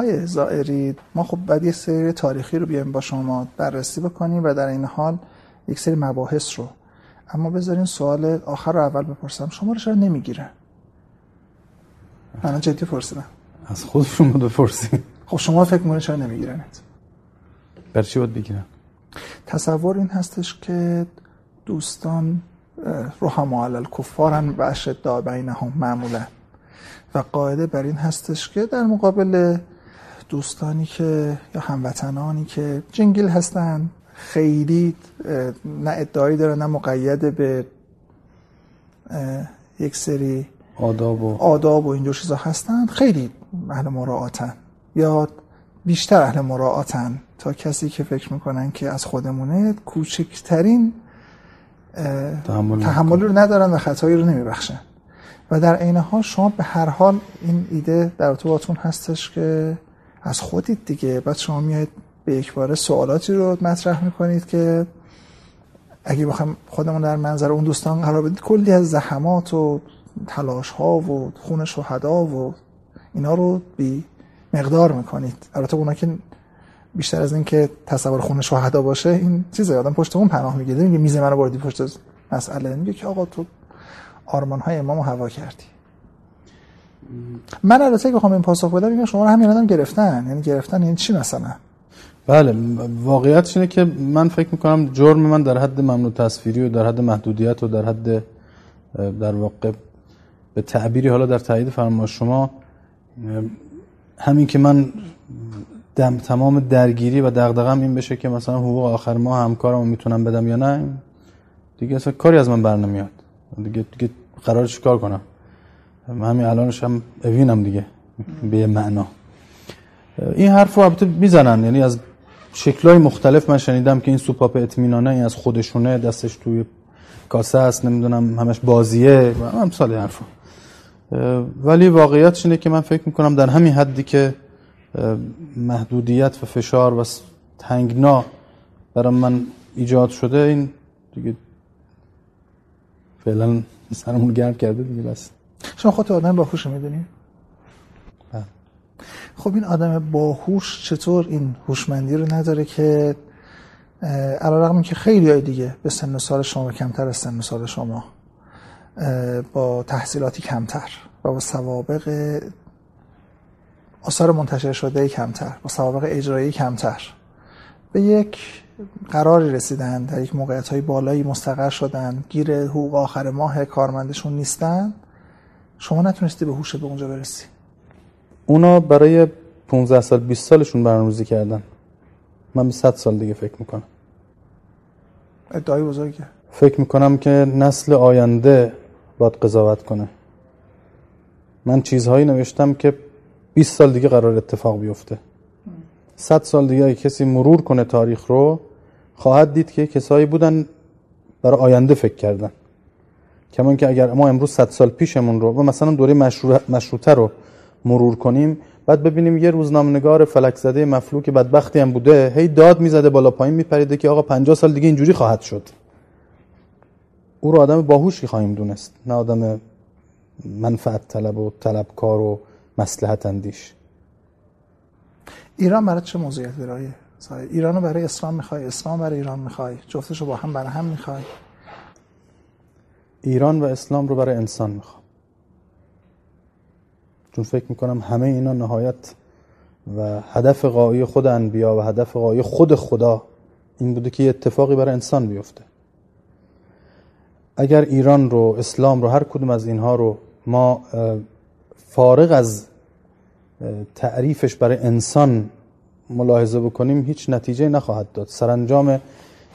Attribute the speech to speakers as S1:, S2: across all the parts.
S1: آقای زائری ما خب بعد یه سری تاریخی رو بیایم با شما بررسی بکنیم و در این حال یک سری مباحث رو. اما بذارین سوال آخر رو اول بپرسم. شما رو چرا نمی‌گیرن من جدی پرسیدم.
S2: از خودشون بود بپرسیم
S1: خب شما فکر می‌کنید چرا نمیگیرنت؟
S2: بر چی باید بگیرن
S1: تصور این هستش که دوستان رحما علی الکفارن و اشد بینهم معمولا. و قاعده بر این هستش که در مقابل دوستانی که یا هموطنانی که جنگل هستن خیلی نه ادعایی داره نه مقید به یک سری
S2: آداب و
S1: آداب و اینجور چیزا هستن خیلی اهل مراعاتن یا بیشتر اهل مراعاتن. تا کسی که فکر می‌کنن که از خودمونه کوچکترین
S2: تحمل,
S1: تحمل رو ندارن و خطایی رو نمیبخشن. و در عین حال شما به هر حال این ایده در تو باتون هستش که از خودید دیگه. بعد شما میاید به یک باره سوالاتی رو مطرح می‌کنید که اگه بخوام خودمون در منظر اون دوستان قرار بدید کلی از زحمات و تلاش ها و خون شهدا و اینا رو بی مقدار می‌کنید. البته اونا که بیشتر از این که تصور خون شهدا باشه این چیز آدم پشت اون پناه می‌گیره میگه میز منو بردی پشت مسئله. میگه که آقا تو آرمان های امامو هوا کردی. من البته که بخوام این پاسخ بدم میگم شما رو همین آدم گرفتن. یعنی گرفتن یعنی چی مثلا؟
S2: بله واقعیتش اینه که من فکر می‌کنم جرم من در حد ممنوع تصویری و در حد محدودیت و در حد در واقع به تعبیری حالا در تایید فرما شما همین که من دم تمام درگیری و دغدغم این بشه که مثلا حقوق آخر ماه همکارمو می‌تونم بدم یا نه دیگه اصلا کاری از من برنمیاد دیگه دیگه قرار کار کنم؟ همین الانش هم اوینم دیگه به معنا. این حرف رو البته می‌زنن یعنی از شکلهای مختلف من شنیدم که این سوپاپ اطمینانه از خودشونه دستش توی کاسه هست نمی‌دونم همش بازیه و امثال حرف ولی واقعیت اینه که من فکر می‌کنم در همین حدی که محدودیت و فشار و تنگنا برای من ایجاد شده این دیگه فعلا سرمون گرم کرده دیگه بس.
S1: شما خودت آدم باهوش می‌دونی؟ بله. خب این آدم باهوش چطور این هوشمندی رو نداره که علیرغم که خیلی های دیگه به سن سال شما کمتر از سن سال شما با تحصیلاتی کمتر و با سوابق آثار منتشر شده کمتر با سوابق اجرایی کمتر به یک قراری رسیدن در یک موقعیت های بالایی مستقر شدن گیر حقوق آخر ماه کارمندشون نیستن شما نتونستی به هوش به اونجا برسی.
S2: اونا برای 15 سال 20 سالشون برنامه‌ریزی کردن. من به 100 سال دیگه فکر می‌کنم.
S1: ادعای بزرگه.
S2: فکر می‌کنم که نسل آینده باید قضاوت کنه. من چیزهایی نوشتم که 20 سال دیگه قرار اتفاق بیفته. 100 سال دیگه کسی مرور کنه تاریخ رو خواهد دید که کسایی بودن برای آینده فکر کردن. کمان که اگر ما امروز 100 سال پیشمون رو و مثلا دوره مشروطه رو مرور کنیم بعد ببینیم یه روزنامه‌نگار فلک زده مفلوک بدبختی هم بوده هی داد می‌زده بالا پایین میپریده که آقا 50 سال دیگه اینجوری خواهد شد. او رو آدم باهوشی خواهیم دونست نه آدم منفعت طلب و طلبکار و مسلحت اندیش.
S1: ایران برای چه موضوعیت داره ایران برای اسلام می‌خوای؟ اسلام برای ایران می‌خوای؟ رو با هم برای هم می‌خوای؟
S2: ایران و اسلام رو برای انسان می‌خوام. چون فکر می‌کنم همه اینا نهایت و هدف قایی خود انبیا و هدف قایی خود خدا این بوده که یه اتفاقی برای انسان بیفته. اگر ایران رو اسلام رو هر کدوم از اینها رو ما فارغ از تعریفش برای انسان ملاحظه بکنیم هیچ نتیجه نخواهد داد. سرانجام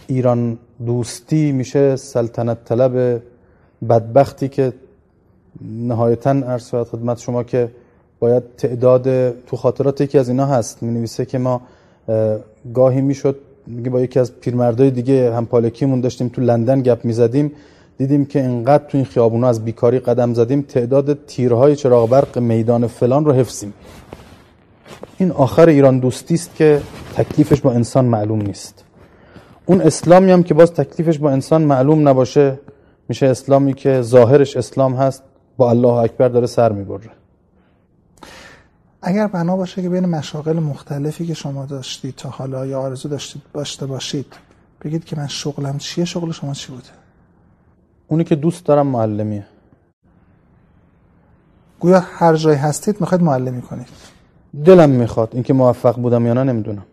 S2: ایران دوستی میشه سلطنت طلب بدبختی که نهایتا عرض خدمت شما که باید تعداد تو خاطرات یکی از اینا هست. می نویسه که ما گاهی می‌شد میگه با یکی از پیرمردای دیگه هم پالکیمون داشتیم تو لندن گپ می‌زدیم. دیدیم که انقدر تو این خیابونا از بیکاری قدم زدیم تعداد تیرهای چراغ برق میدان فلان رو حفظیم. این آخر ایران دوستی است که تکلیفش با انسان معلوم نیست. اون اسلامی هم که باز تکلیفش با انسان معلوم نباشه میشه اسلامی که ظاهرش اسلام هست با الله اکبر داره سر می‌بره.
S1: اگر بنا باشه که بین مشاغل مختلفی که شما داشتید تا حالا یا آرزو داشتید داشته باشید بگید که من شغلم چیه شغل شما چی بوده؟
S2: اونی که دوست دارم معلمیه.
S1: گویا هر جای هستید می‌خواید معلمی کنید.
S2: دلم می‌خواد اینکه موفق بودم یا نه نمی‌دونم.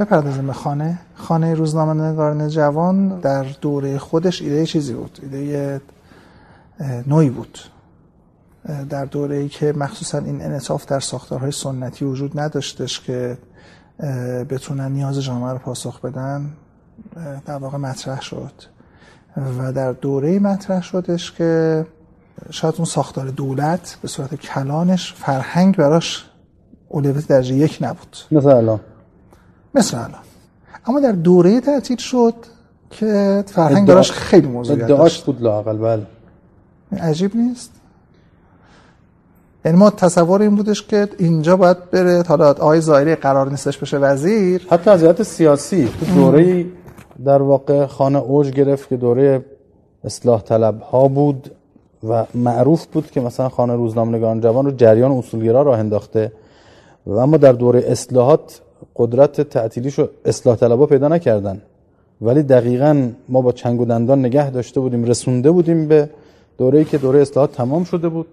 S1: بپردازیم به خانه. خانه روزنامه نگاران جوان در دوره خودش ایده چیزی بود. ایده نوعی بود. در دوره ای که مخصوصا این انصاف در ساختارهای سنتی وجود نداشتش که بتونن نیاز جامعه رو پاسخ بدن در واقع مطرح شد. و در دوره مطرح شدش که شاید اون ساختار دولت به صورت کلانش فرهنگ براش اولویت درجه یک نبود.
S2: مثل الان.
S1: مثل الان. اما در دوره تعطیل شد که فرهنگ براش خیلی موضوعیت
S2: داشت. بود لاقل بله.
S1: عجیب نیست. یعنی ما تصور این بودش که اینجا باید بره حالا آقای زایری قرار نیستش بشه وزیر.
S2: حتی از جهت سیاسی تو دوره در واقع خانه اوج گرفت که دوره اصلاح طلب ها بود و معروف بود که مثلا خانه روزنامه‌نگاران جوان رو جریان اصولگرا راه انداخته. و اما در دوره اصلاحات قدرت تعطیلیش رو اصلاح طلبها پیدا نکردن. ولی دقیقا ما با چنگ و دندان نگه داشته بودیم رسونده بودیم به دوره‌ای که دوره اصلاحات تمام شده بود.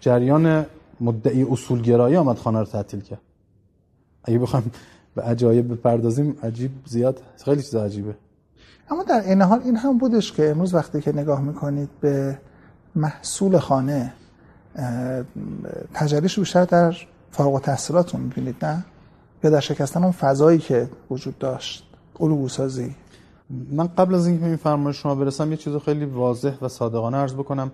S2: جریان مدعی اصولگرایی آمد خانه رو تعطیل کرد. اگه بخوام به عجایب بپردازیم عجیب زیاد خیلی چیز عجیبه.
S1: اما در این حال این هم بودش که امروز وقتی که نگاه می‌کنید به محصول خانه تجربیش بیشتر در فارغ تحصیلاتون می‌بینید نه؟ یا در شکستن اون فضایی که وجود داشت؟ الگو سازی
S2: من قبل از اینکه این فرمایش شما برسم یه چیز خیلی واضح و صادقانه عرض بکنم.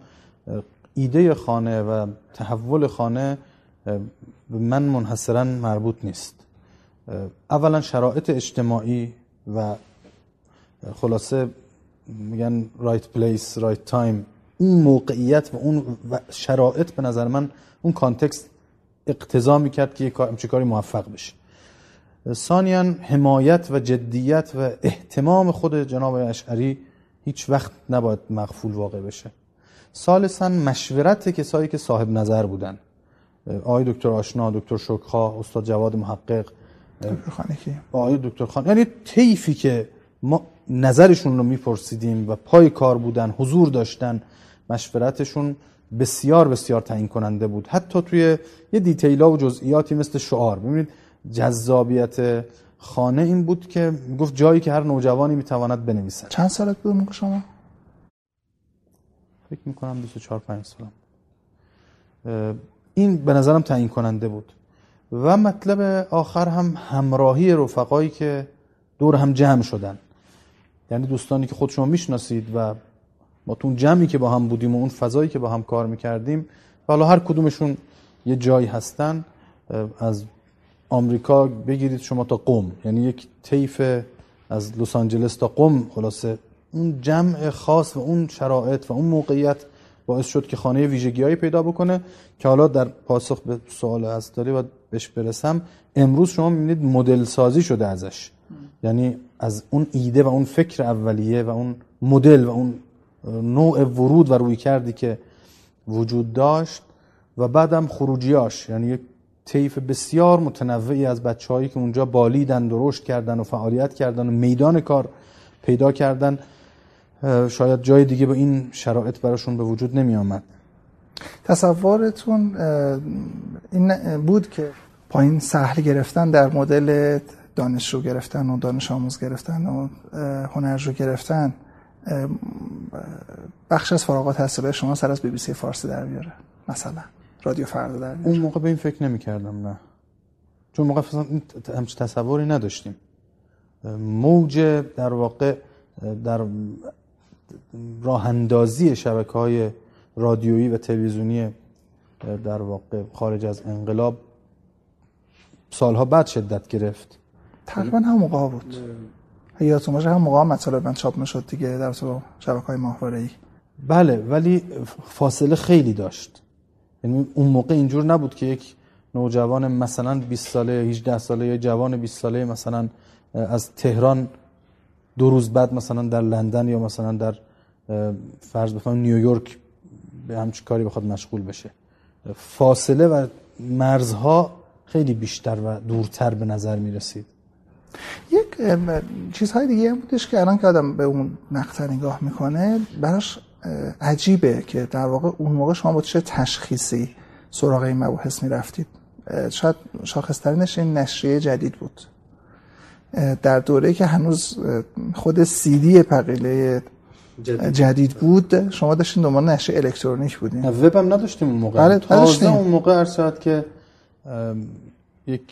S2: ایده خانه و تحول خانه به من منحصرا مربوط نیست. اولا شرایط اجتماعی و خلاصه میگن right place right time اون موقعیت و اون شرایط به نظر من اون کانتکست اقتضا می‌کرد که چه کاری موفق بشه. ثانیا حمایت و جدیت و احتمام خود جناب اشعری هیچ وقت نباید مغفول واقع بشه. ثالثا مشورت کسایی که صاحب نظر بودن. آقای دکتر آشنا دکتر شکخا استاد جواد محقق آقای دکتر خان. یعنی طیفی که ما نظرشون رو میپرسیدیم و پای کار بودن حضور داشتن مشورتشون بسیار بسیار تعیین کننده بود. حتی توی یه دیتیلا و جزئیاتی مثل شعار. ببینید جذابیت خانه این بود که گفت جایی که هر نوجوانی می‌تواند بنویسد.
S1: چند سالت بود موقع شما؟
S2: فکر می‌کنم 24 5 سالم. این به نظرم تعیین کننده بود. و مطلب آخر هم همراهی رفقایی که دور هم جمع شدن. یعنی دوستانی که خود شما می‌شناسید و ما تو اون جمعی که با هم بودیم و اون فضایی که با هم کار می‌کردیم و حالا هر کدومشون یه جایی هستن از آمریکا بگیرید شما تا قم. یعنی یک طیف از لس آنجلس تا قم خلاصه اون جمع خاص و اون شرایط و اون موقعیت باعث شد که خانه ویژگیهایی پیدا بکنه که حالا در پاسخ به سوال داری و بهش برسم امروز شما می‌بینید مدل سازی شده ازش. یعنی از اون ایده و اون فکر اولیه و اون مدل و اون نوع ورود و روی کردی که وجود داشت و بعدم خروجیاش یعنی یک طیف بسیار متنوعی از بچههایی که اونجا بالیدن و رشد کردن و فعالیت کردن و میدان کار پیدا کردن شاید جای دیگه با این شرایط براشون به وجود نمی آمد
S1: تصورتون این بود که پایین سهل گرفتن در مدل دانشجو گرفتن و دانش آموز گرفتن و هنرجو گرفتن بخش از فراغات تحصیلی شما سر از بی بی سی فارسی در بیاره مثلا. رادیو فردا در
S2: اون موقع به این فکر نمی کردم نه. چون موقع همچه تصوری نداشتیم. موج در واقع در راه اندازی شبکه های رادیویی و تلویزیونی در واقع خارج از انقلاب سالها بعد شدت گرفت.
S1: تقریبا هم موقع بود. یادتون باشه هم موقع مطالب من چاپ می‌شد دیگه در تو شبکه های ماهواره ای
S2: بله ولی فاصله خیلی داشت. یعنی اون موقع اینجور نبود که یک نوجوان مثلا 20 ساله 18 ساله یا جوان 20 ساله مثلا از تهران دو روز بعد مثلا در لندن یا مثلا در فرض بفهم نیویورک به همچین کاری بخواد مشغول بشه. فاصله و مرزها خیلی بیشتر و دورتر به نظر می رسید
S1: یک چیزهای دیگه هم بودش که الان که آدم به اون مقطع نگاه می‌کنه براش عجیبه که در واقع اون موقع شما با چه تشخیصی سراغ این مباحث می‌رفتید؟ شاید شاخصترینش این نشریه جدید بود. در دوره که هنوز خود سیدی پقیله جدید, جدید بود شما داشتین دنبال نشریه الکترونیک بودین.
S2: وب هم نداشتیم اون موقع.
S1: بله تازه
S2: اون موقع ارشاد که یک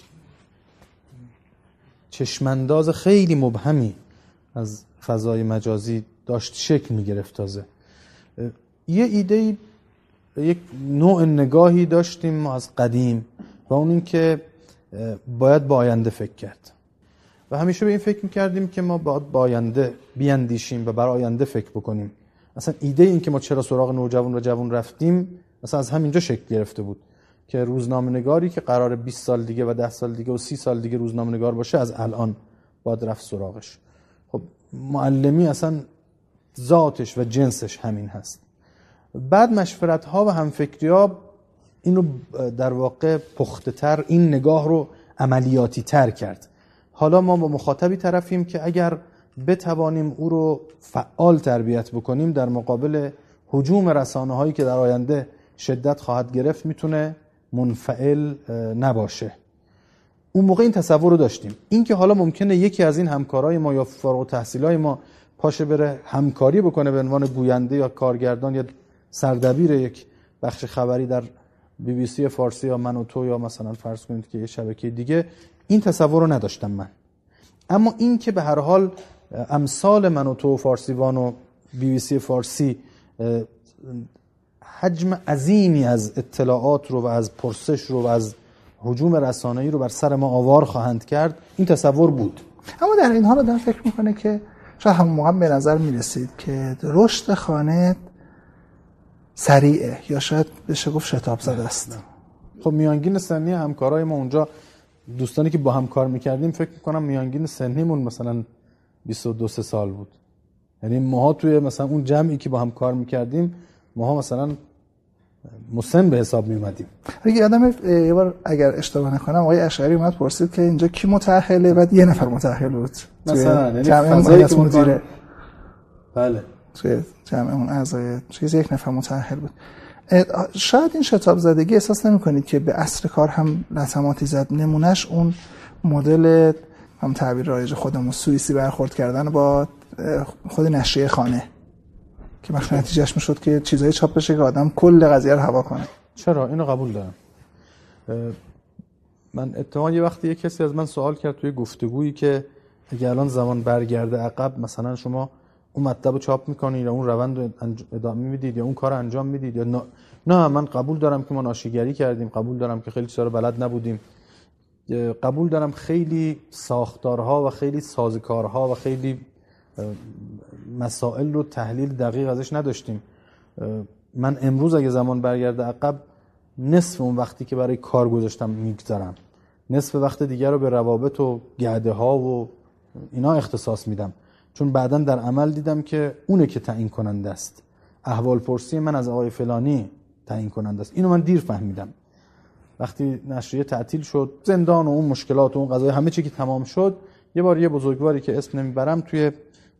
S2: چشمانداز خیلی مبهمی از فضای مجازی داشت شکل می گرفت تازه. یه ایده یک نوع نگاهی داشتیم از قدیم و اون این که باید با آینده فکر کرد. و همیشه به این فکر می‌کردیم که ما باید با آینده بیاندیشیم و بر آینده فکر بکنیم. اصلا ایده این که ما چرا سراغ نوجوان و جوان رفتیم مثلا از همینجا شکل گرفته بود که روزنامه نگاری که قرار 20 سال دیگه و 10 سال دیگه و 30 سال دیگه روزنامه نگار باشه از الان باید رفت سراغش. خب معلمی اصلا ذاتش و جنسش همین هست. بعد مشورت ها و همفکری ها این در واقع پخته تر این نگاه رو عملیاتی تر کرد. حالا ما با مخاطبی طرفیم که اگر بتوانیم او رو فعال تربیت بکنیم در مقابل حجوم رسانه هایی که در آینده شدت خواهد گرفت می‌تونه منفعل نباشه. اون موقع این تصور رو داشتیم. این که حالا ممکنه یکی از این همکارای ما یا فارغ های ما پاشه بره همکاری بکنه به عنوان گوینده یا کارگردان یا سردبیر یک بخش خبری در بی بی سی فارسی یا من و تو یا مثلا فرض کنید که یه شبکه دیگه این تصور رو نداشتم من. اما این که به هر حال امثال من و تو فارسیوان و بی بی سی فارسی حجم عظیمی از اطلاعات رو و از پرسش رو و از حجوم رسانه‌ای رو بر سر ما آوار خواهند کرد این تصور بود.
S1: اما در این حال آدم فکر می‌کنه که شاید همون موقع به نظر می‌رسید که رشد خانه سریعه یا شاید بشه گفت شتاب زده است.
S2: خب میانگین سنی همکارای ما اونجا دوستانی که با هم کار می‌کردیم فکر می‌کنم میانگین سنیمون مثلا 22 سال بود. یعنی ماها توی مثلا اون جمعی که با هم کار می‌کردیم ماها مثلا مسن به حساب میومدیم
S1: اگه آدم یه بار اگر اشتباه نکنم آقای اشعری اومد پرسید که اینجا کی متأهله؟ بعد یه نفر متأهل بود.
S2: مثلا یعنی که مدیره
S1: بله. توی جمع اون اعضای چیز یک نفر متأهل بود. شاید این شتاب زدگی احساس نمی کنید که به اصر کار هم لطماتی زد. نمونهش اون مدل هم تعبیر رایج خودمون سوئیسی برخورد کردن با خود نشریه خانه. که بخش نتیجهش می‌شد که چیزایی چاپ بشه که آدم کل قضیه رو هوا کنه.
S2: چرا؟ اینو قبول دارم. من اتفاقا یه وقتی یه کسی از من سوال کرد توی گفتگویی که اگه الان زمان برگرده عقب مثلا شما اون مطلب رو چاپ می‌کنید یا اون روند رو ادامه می‌دید یا اون کار انجام می‌دید یا نه, نه من قبول دارم که ما ناشیگری کردیم قبول دارم که خیلی چیزا بلد نبودیم. قبول دارم خیلی ساختارها و خیلی سازکارها و خیلی مسائل رو تحلیل دقیق ازش نداشتیم. من امروز اگه زمان برگرده عقب نصف اون وقتی که برای کار گذاشتم می‌گذارم. نصف وقت دیگر رو به روابط و گعده ها و اینا اختصاص میدم. چون بعدا در عمل دیدم که اونه که تعیین کننده است. احوال پرسی من از آقای فلانی تعیین کننده است. اینو من دیر فهمیدم. وقتی نشریه تعطیل شد زندان و اون مشکلات و اون قضای همه چی که تمام شد یه بار یه بزرگواری که اسم نمی‌برم توی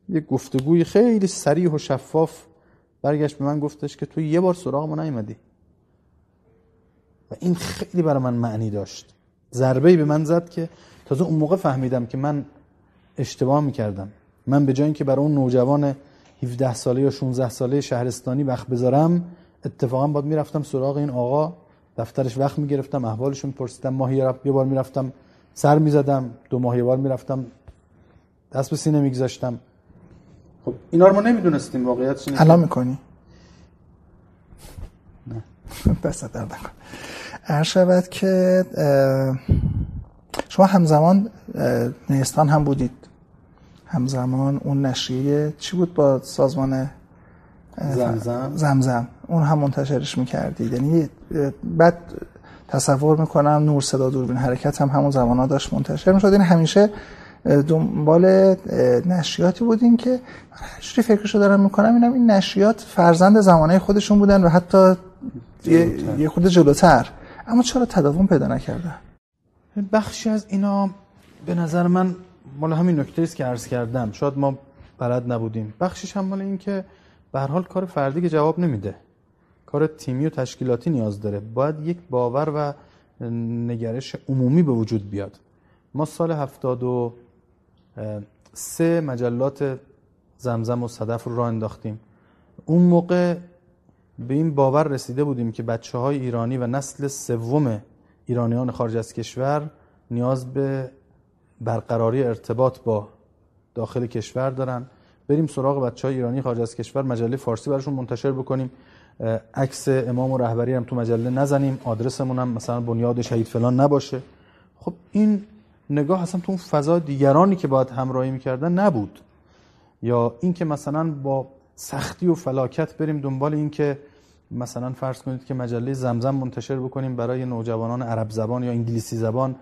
S2: یه گفتگوی خیلی سریح و شفاف برگشت به من گفتش که تو یه بار سراغ ما نیومدی. و این خیلی برای من معنی داشت. ضربه به من زد که تازه اون موقع فهمیدم که من اشتباه می‌کردم. من به جای اینکه برای اون نوجوان 17 ساله یا 16 ساله شهرستانی وقت بذارم اتفاقا باید می‌رفتم سراغ این آقا. دفترش وقت می‌گرفتم احوالش میپرسیدم. ماهی یه بار می‌رفتم سر می‌زدم دو ماه یه بار می‌رفتم دست به سینه میگذاشتم. خب اینا رو ما نمی‌دونستیم واقعیت
S1: اینه الان می‌کنی؟ نه. دست درد نکن شود که شما همزمان نیستان هم بودید. همزمان اون نشریه چی بود با سازمان
S2: زمزم؟
S1: زمزم. اون هم منتشرش می‌کردید. یعنی بعد تصور می‌کنم نور صدا دوربین حرکت هم همون زمان ها داشت منتشر می‌شد. این یعنی همیشه دنبال نشریاتی بودیم که هرچی فکرشو دارم می‌کنم؟ اینم این نشریات فرزند زمانه خودشون بودن و حتی یه, یه خود جلوتر. اما چرا تداوم پیدا نکرده؟
S2: بخشی از اینا به نظر من مال همین نکته است که عرض کردم. شاید ما بلد نبودیم. بخشش هم مال این که به هر حال کار فردی که جواب نمیده. کار تیمی و تشکیلاتی نیاز داره. باید یک باور و نگرش عمومی به وجود بیاد. ما سال هفتاد و سه مجلات زمزم و صدف رو راه انداختیم. اون موقع به این باور رسیده بودیم که بچه های ایرانی و نسل سوم ایرانیان خارج از کشور نیاز به برقراری ارتباط با داخل کشور دارن. بریم سراغ بچه های ایرانی خارج از کشور مجله فارسی براشون منتشر بکنیم. عکس امام و رهبری هم تو مجله نزنیم آدرسمون هم مثلا بنیاد شهید فلان نباشه. خب این نگاه اصلا تو اون فضا دیگرانی که باید همراهی می‌کردن نبود. یا اینکه مثلا با سختی و فلاکت بریم دنبال این که مثلا فرض کنید که مجله زمزم منتشر بکنیم برای نوجوانان عرب زبان یا انگلیسی زبان.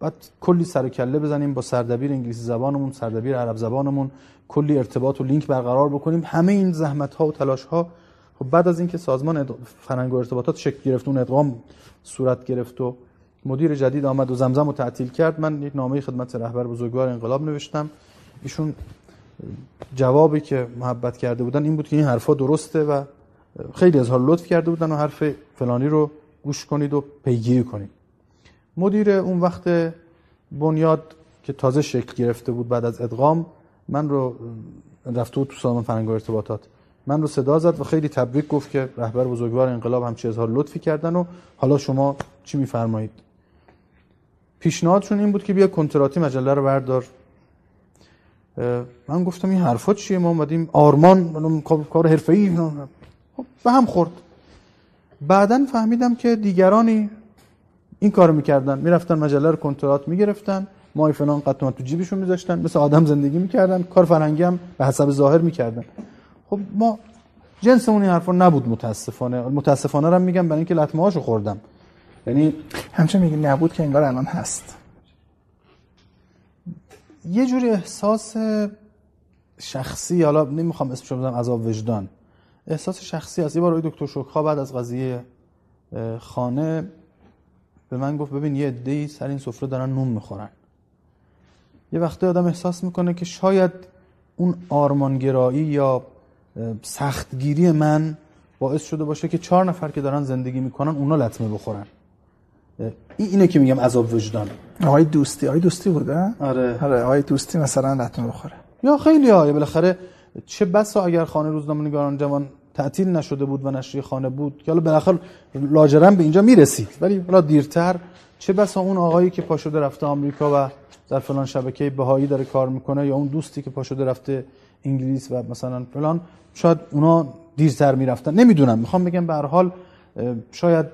S2: بعد کلی سر و کله بزنیم با سردبیر انگلیسی زبانمون سردبیر عرب زبانمون کلی ارتباط و لینک برقرار بکنیم. همه این زحمت ها و تلاش ها خب بعد از اینکه سازمان فرهنگ و ارتباطات شکل گرفت اون ادغام صورت گرفت و مدیر جدید آمد و زمزم رو تعطیل کرد. من یک نامه خدمت رهبر بزرگوار انقلاب نوشتم. ایشون جوابی که محبت کرده بودن این بود که این حرفا درسته و خیلی اظهار لطف کرده بودن و حرف فلانی رو گوش کنید و پیگیری کنید. مدیر اون وقت بنیاد که تازه شکل گرفته بود بعد از ادغام من رو رفته بود تو سازمان فرهنگ ارتباطات من رو صدا زد و خیلی تبریک گفت که رهبر بزرگوار انقلاب هم چه اظهار لطفی کردن و حالا شما چی میفرمایید؟ پیشنهادشون این بود که بیا کنتراتی مجله رو بردار. من گفتم این حرفا چیه؟ ما اومدیم آرمان کار حرفه‌ای خب به هم خورد. بعدا فهمیدم که دیگرانی این کارو می‌کردن. می‌رفتن مجله رو کنترات می‌گرفتن. مای فلان قطعات تو جیبشون میذاشتن. مثل آدم زندگی می‌کردن. کار فرهنگی هم به حسب ظاهر می‌کردن. خب ما جنسمون این حرفا نبود متاسفانه. متاسفانه رو میگم برای اینکه لطمه هاشو خوردم. یعنی
S1: همچنین میگی نبود که انگار الان هست.
S2: یه جوری احساس شخصی حالا نمی‌خوام اسمش بزنم عذاب وجدان. احساس شخصی است یه بار دکتر شوکها بعد از قضیه خانه به من گفت ببین یه عده‌ای سر این سفره دارن نون می‌خورن. یه وقتی آدم احساس می‌کنه که شاید اون آرمانگرایی یا سختگیری من باعث شده باشه که چهار نفر که دارن زندگی می‌کنن اونا لطمه بخورن. اینه که میگم عذاب وجدان.
S1: آقای دوستی آقای دوستی بوده؟
S2: آره.
S1: آره آقای دوستی مثلا لطمه بخوره.
S2: یا خیلی ها بالاخره چه بسا اگر خانه روزنامه نگاران جوان تعطیل نشده بود و نشریه خانه بود که حالا بالاخره لاجرم به اینجا می‌رسید ولی حالا دیرتر چه بسا اون آقایی که پاشده رفته آمریکا و در فلان شبکه بهایی داره کار می‌کنه یا اون دوستی که پاشده رفته انگلیس و مثلا فلان شاید اونا دیرتر می‌رفتن. نمی‌دونم می‌خوام بگم به هر حال شاید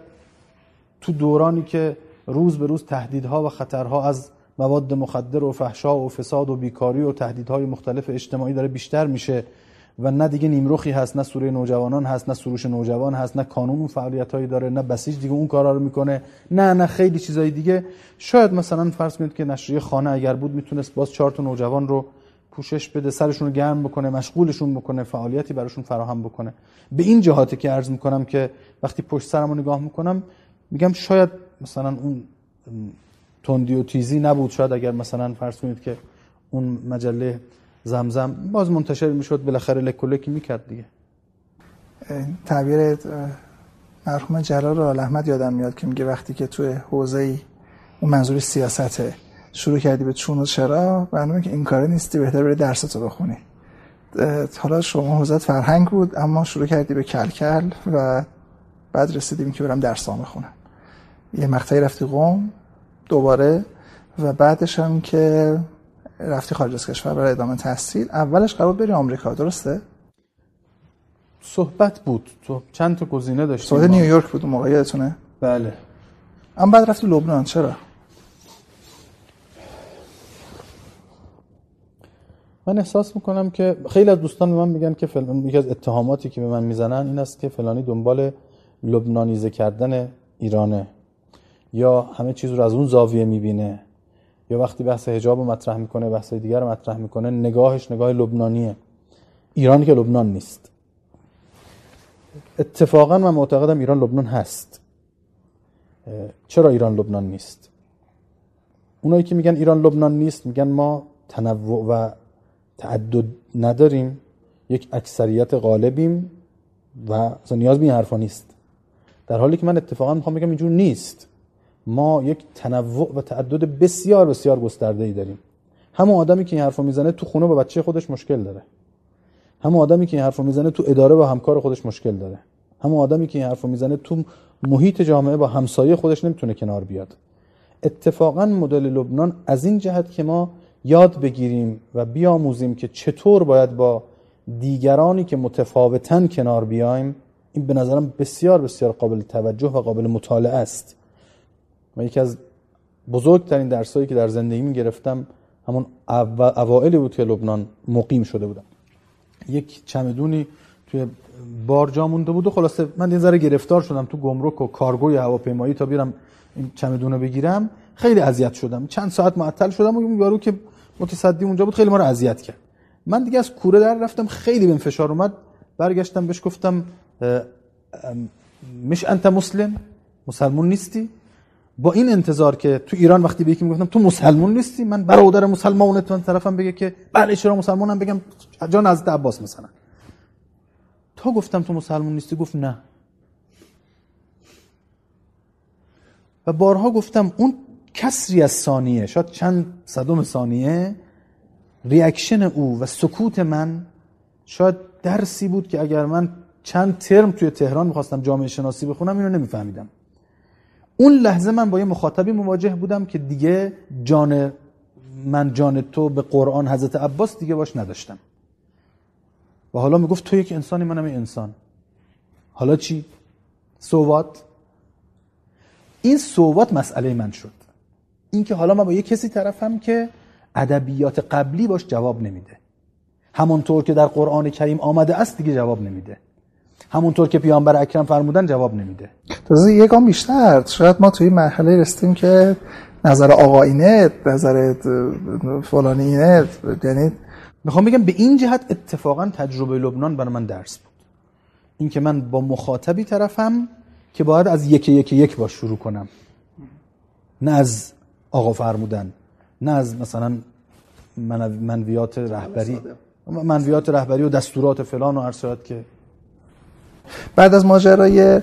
S2: تو دورانی که روز به روز تهدیدها و خطرها از مواد مخدر و فحشا و فساد و بیکاری و تهدیدهای مختلف اجتماعی داره بیشتر میشه و نه دیگه نیمروخی هست نه سوره نوجوانان هست نه سروش نوجوان هست نه کانون اون فعالیت هایی داره نه بسیج دیگه اون کارا رو می‌کنه نه نه خیلی چیزای دیگه. شاید مثلا فرض کنید که نشریه خانه اگر بود می‌تونست باز چهار تا نوجوان رو پوشش بده سرشون رو گرم بکنه مشغولشون بکنه فعالیتی براشون فراهم بکنه. به این جهاتی که عرض می‌کنم که وقتی پشت سرم رو نگاه می‌کنم میگم شاید مثلا اون تندی و تیزی نبود شاید اگر مثلا فرض کنید که اون مجله زمزم باز منتشر می‌شد بالاخره لکولکی می‌کرد دیگه.
S1: تعبیر مرحوم جلال آل احمد یادم میاد که میگه وقتی که توی حوزه اون منظور سیاسته شروع کردی به چون و چرا برنامه که این کاره نیستی بهتر بری درستو بخونی. حالا شما حوزت فرهنگ بود اما شروع کردی به کلکل و بعد رسیدیم که برم درس بخونم. یه مقطعی رفتی قوم دوباره و بعدش هم که رفتی خارج از کشور برای ادامه تحصیل اولش قرار بری آمریکا درسته؟
S2: صحبت بود. تو چند تا گزینه داشتیم
S1: صحبت نیویورک بود موقع یادتونه؟
S2: بله.
S1: اما بعد رفتی لبنان چرا؟
S2: من احساس می‌کنم که خیلی از دوستان به من میگن که فلان یکی از اتهاماتی که به من می‌زنن این است که فلانی دنبال لبنانیزه کردن ایرانه. یا همه چیز رو از اون زاویه می‌بینه. یا وقتی بحث حجاب رو مطرح می‌کنه بحث دیگر رو مطرح می‌کنه نگاهش نگاه لبنانیه. ایرانی که لبنان نیست. اتفاقا من معتقدم ایران لبنان هست. چرا ایران لبنان نیست؟ اونایی که میگن ایران لبنان نیست میگن ما تنوع و تعدد نداریم. یک اکثریت غالبیم و اصلا نیاز به این حرفا نیست. در حالی که من اتفاقا می‌خوام بگم اینجور نیست. ما یک تنوع و تعدد بسیار بسیار گسترده ای داریم. همون آدمی که این حرفو می‌زنه تو خونه با بچه خودش مشکل داره. همون آدمی که این حرفو می‌زنه تو اداره با همکار خودش مشکل داره. همون آدمی که این حرفو می‌زنه تو محیط جامعه با همسایه خودش نمی‌تونه کنار بیاد. اتفاقا مدل لبنان از این جهت که ما یاد بگیریم و بیاموزیم که چطور باید با دیگرانی که متفاوتن کنار بیایم این به نظرم بسیار بسیار قابل توجه و قابل مطالعه است. و یکی از بزرگترین درسایی که در زندگی گرفتم همون اوائلی بود که لبنان مقیم شده بودم. یک چمدونی توی بار مونده بود و خلاصه من یه ذره گرفتار شدم تو گمرک و کارگوی هواپیمایی تا بیرم این چمدون رو بگیرم. خیلی اذیت شدم. چند ساعت معطل شدم و اون یارو که متصدی اونجا بود خیلی ما رو اذیت کرد. من دیگه از کوره در رفتم خیلی بهم فشار اومد. برگشتم بهش گفتم مش انت مسلم؟ مسلمون نیستی؟ با این انتظار که تو ایران وقتی به یکی می‌گفتم تو مسلمون نیستی؟ من برادر مسلمانت. من طرفم بگه که بله چرا مسلمانم بگم جان از عباس مثلا. تا گفتم تو مسلمون نیستی؟ گفت نه. و بارها گفتم اون کسری از ثانیه شاید چند صدم ثانیه ریاکشن او و سکوت من شاید درسی بود که اگر من چند ترم توی تهران می‌خواستم جامعه شناسی بخونم اینو نمیفهمیدم. اون لحظه من با یه مخاطبی مواجه بودم که دیگه جان من جان تو به قرآن حضرت عباس دیگه باش نداشتم. و حالا می‌گفت تو یک انسانی منم انسان. حالا چی؟ سوات این سوات مسئله من شد. این که حالا من با یه کسی طرفم که ادبیات قبلی باش جواب نمیده. همونطور که در قرآن کریم آمده است دیگه جواب نمیده. همونطور که پیامبر اکرم فرمودن جواب نمیده.
S1: تازه گام بیشتر شاید ما توی مرحله رسیدیم که نظر آقاینه نظر فلانی اینه یعنی
S2: می‌خوام بگم به این جهت اتفاقا تجربه لبنان برای من درس بود. اینکه من با مخاطبی طرفم که باید از یک یک یک با شروع کنم. نه از آقا فرمودن نه از مثلا منویات رهبری منویات رهبری و دستورات فلان و ارسالات که
S1: بعد از ماجرای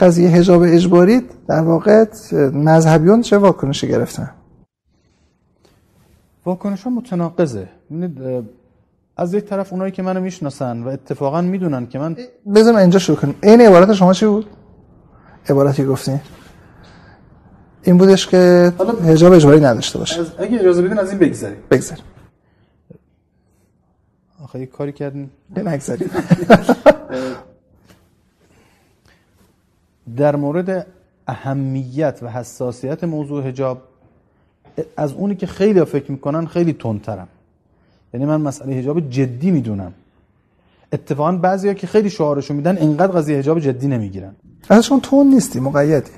S1: قضیه حجاب اجباری در واقع مذهبیون چه واکنشی گرفتن؟
S2: واکنش ها متناقضه از یک طرف اونایی که منو می‌شناسن و اتفاقا می‌دونن که من
S1: بذارم اینجا شروع کنیم. این عبارت شما چی بود؟ عبارتی گفتین. این بودش که حجاب اجباری نداشته باشه.
S2: اگه اجازه بدین از این بگذاریم
S1: بگذاریم
S2: آخه یک کاری کردن.
S1: نگذاریم
S2: در مورد اهمیت و حساسیت موضوع حجاب از اونی که خیلی فکر می‌کنن خیلی تندترم. یعنی من مسئله حجاب جدی می‌دونم. اتفاقا بعضیا که خیلی شعارشو میدن اینقدر قضیه حجاب جدی نمی‌گیرن.
S1: ازشون تون نیستی مقیدی.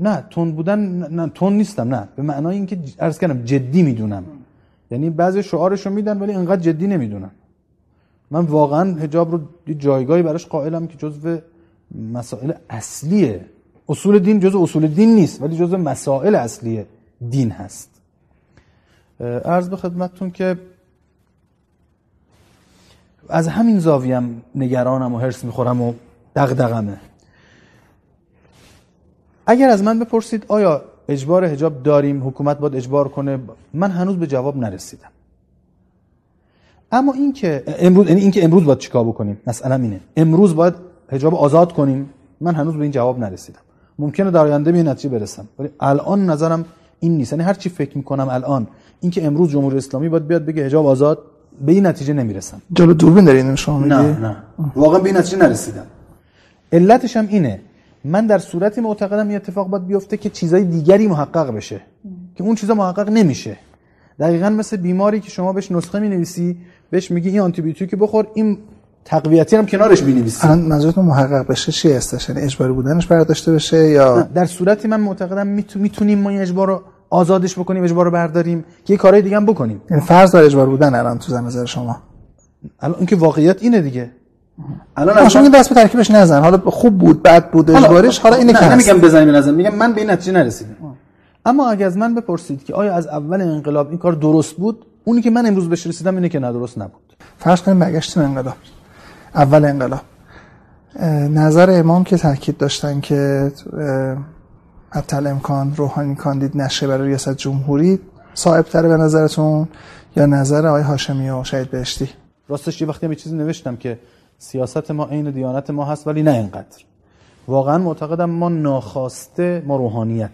S2: نه تون بودن نه تون نیستم نه. به معنای اینکه عرض کردم جدی می‌دونم. یعنی بعضی شعارشو میدن ولی اینقدر جدی نمی‌دونن من واقعا حجاب رو جایگاهی براش قائلم که جزو مسائل اصلیه. اصول دین جزو اصول دین نیست ولی جزو مسائل اصلی دین هست. عرض به خدمتتون که از همین زاویم نگرانم و حرس می‌خورم و دغدغمه. اگر از من بپرسید آیا اجبار حجاب داریم؟ حکومت باید اجبار کنه؟ من هنوز به جواب نرسیدم. اما اینکه امروز یعنی اینکه امروز باید چیکار بکنیم؟ مثلا اینه. امروز باید حجاب آزاد کنیم. من هنوز به این جواب نرسیدم. ممکنه در آینده به نتیجه برسم. ولی الان نظرم این نیست. یعنی هر چی فکر می‌کنم الان اینکه امروز جمهوری اسلامی باید بیاد بگه حجاب آزاد به این نتیجه نمی‌رسم.
S1: جلو دوربین دارین شما
S2: نه نه. واقعا به این نتیجه نرسیدم. علتش هم اینه. من در صورتی معتقدم این اتفاق باید بیفته که چیزای دیگری محقق بشه. که اون چیزا محقق نمیشه. دقیقا مثل بیماری که شما بهش نسخه می نویسی بهش میگی این آنتی بیوتیک بخور این تقویتی هم کنارش می نویسی
S1: الان منظورتون محقق بشه چی هستش؟ یعنی اجباری بودنش برداشته بشه یا
S2: در صورتی من معتقدم می‌تونیم ما این اجبار رو آزادش بکنیم اجبار رو برداریم که یه کارهای دیگه هم بکنیم.
S1: یعنی فرض داره اجبار بودن الان تو نظر شما.
S2: الان اینکه واقعیت اینه دیگه.
S1: الان از شما دست به ترکیبش نزن. حالا خوب بود بد بود اجباریش حالا اینه که
S2: نمیگم بزنیم نزن میگم من به این نتیجه نرسیدم. اما اگه از من بپرسید که آیا از اول انقلاب این کار درست بود اونی که من امروز بهش رسیدم اینه که نه درست نبود.
S1: فرض کنیم برگشتیم انقلاب. اول انقلاب. نظر امام که تاکید داشتن که حتی امکان روحانی کاندید نشه برای ریاست جمهوری صاحب تره به نظرتون یا نظر آقای هاشمی و شهید بهشتی؟
S2: راستش یه وقتی هم چیزی نوشتم که سیاست ما عین دیانت ما هست ولی نه اینقدر. واقعا معتقدم ما ناخواسته ما روحانیت.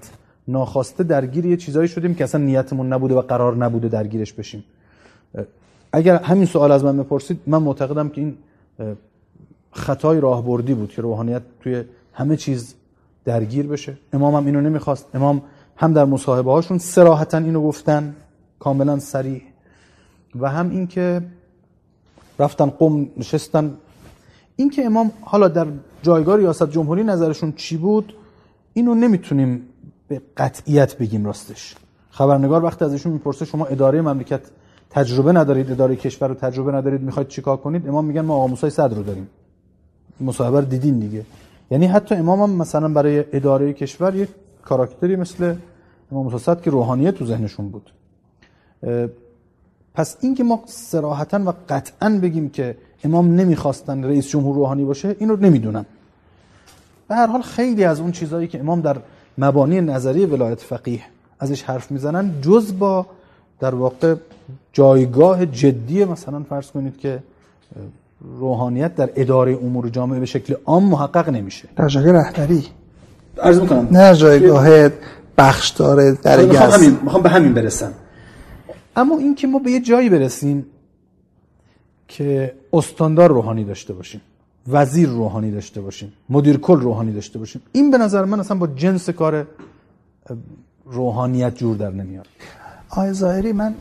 S2: ناخواسته درگیر یه چیزایی شدیم که اصلا نیتمون نبوده و قرار نبوده درگیرش بشیم. اگر همین سوال از من بپرسید من معتقدم که این خطای راهبردی بود که روحانیت توی همه چیز درگیر بشه. امام هم اینو نمی‌خواست. امام هم در مصاحبه هاشون سراحتا اینو گفتن کاملا سریع و هم اینکه رفتن قم نشستن. اینکه امام حالا در جایگاه ریاست جمهوری نظرشون چی بود اینو نمی‌تونیم به قطعیت بگیم راستش. خبرنگار وقتی از ایشون می‌پرسه شما اداره مملکت تجربه ندارید؟ اداره کشور رو تجربه ندارید؟ می‌خواید چیکار کنید؟ امام میگن ما آقا موسی صدر رو داریم. مصاحبه رو دیدین دیگه. یعنی حتی امام هم مثلا برای اداره کشور یک کاراکتری مثل امام موسی که روحانیت تو ذهنشون بود. پس اینکه ما سراحتا و قطعا بگیم که امام نمی‌خواستن رئیس جمهور روحانی باشه این رو نمی‌دونم. به هر حال خیلی از اون چیزهایی که امام در مبانی نظری ولایت فقیه. ازش حرف می‌زنن جز با در واقع جایگاه جدی مثلا فرض کنید که روحانیت در اداره امور جامعه به شکل عام محقق نمیشه.
S1: در جایگاه رهبری.
S2: عرض می‌کنم.
S1: نه جایگاه بخش داره در
S2: می‌خوام, همین، می‌خوام به همین برسم. اما این که ما به یه جایی برسیم که استاندار روحانی داشته باشیم. وزیر روحانی داشته باشیم مدیر کل روحانی داشته باشیم. این به نظر من اصلا با جنس کار روحانیت جور در نمیاد.
S1: آقای ظاهری من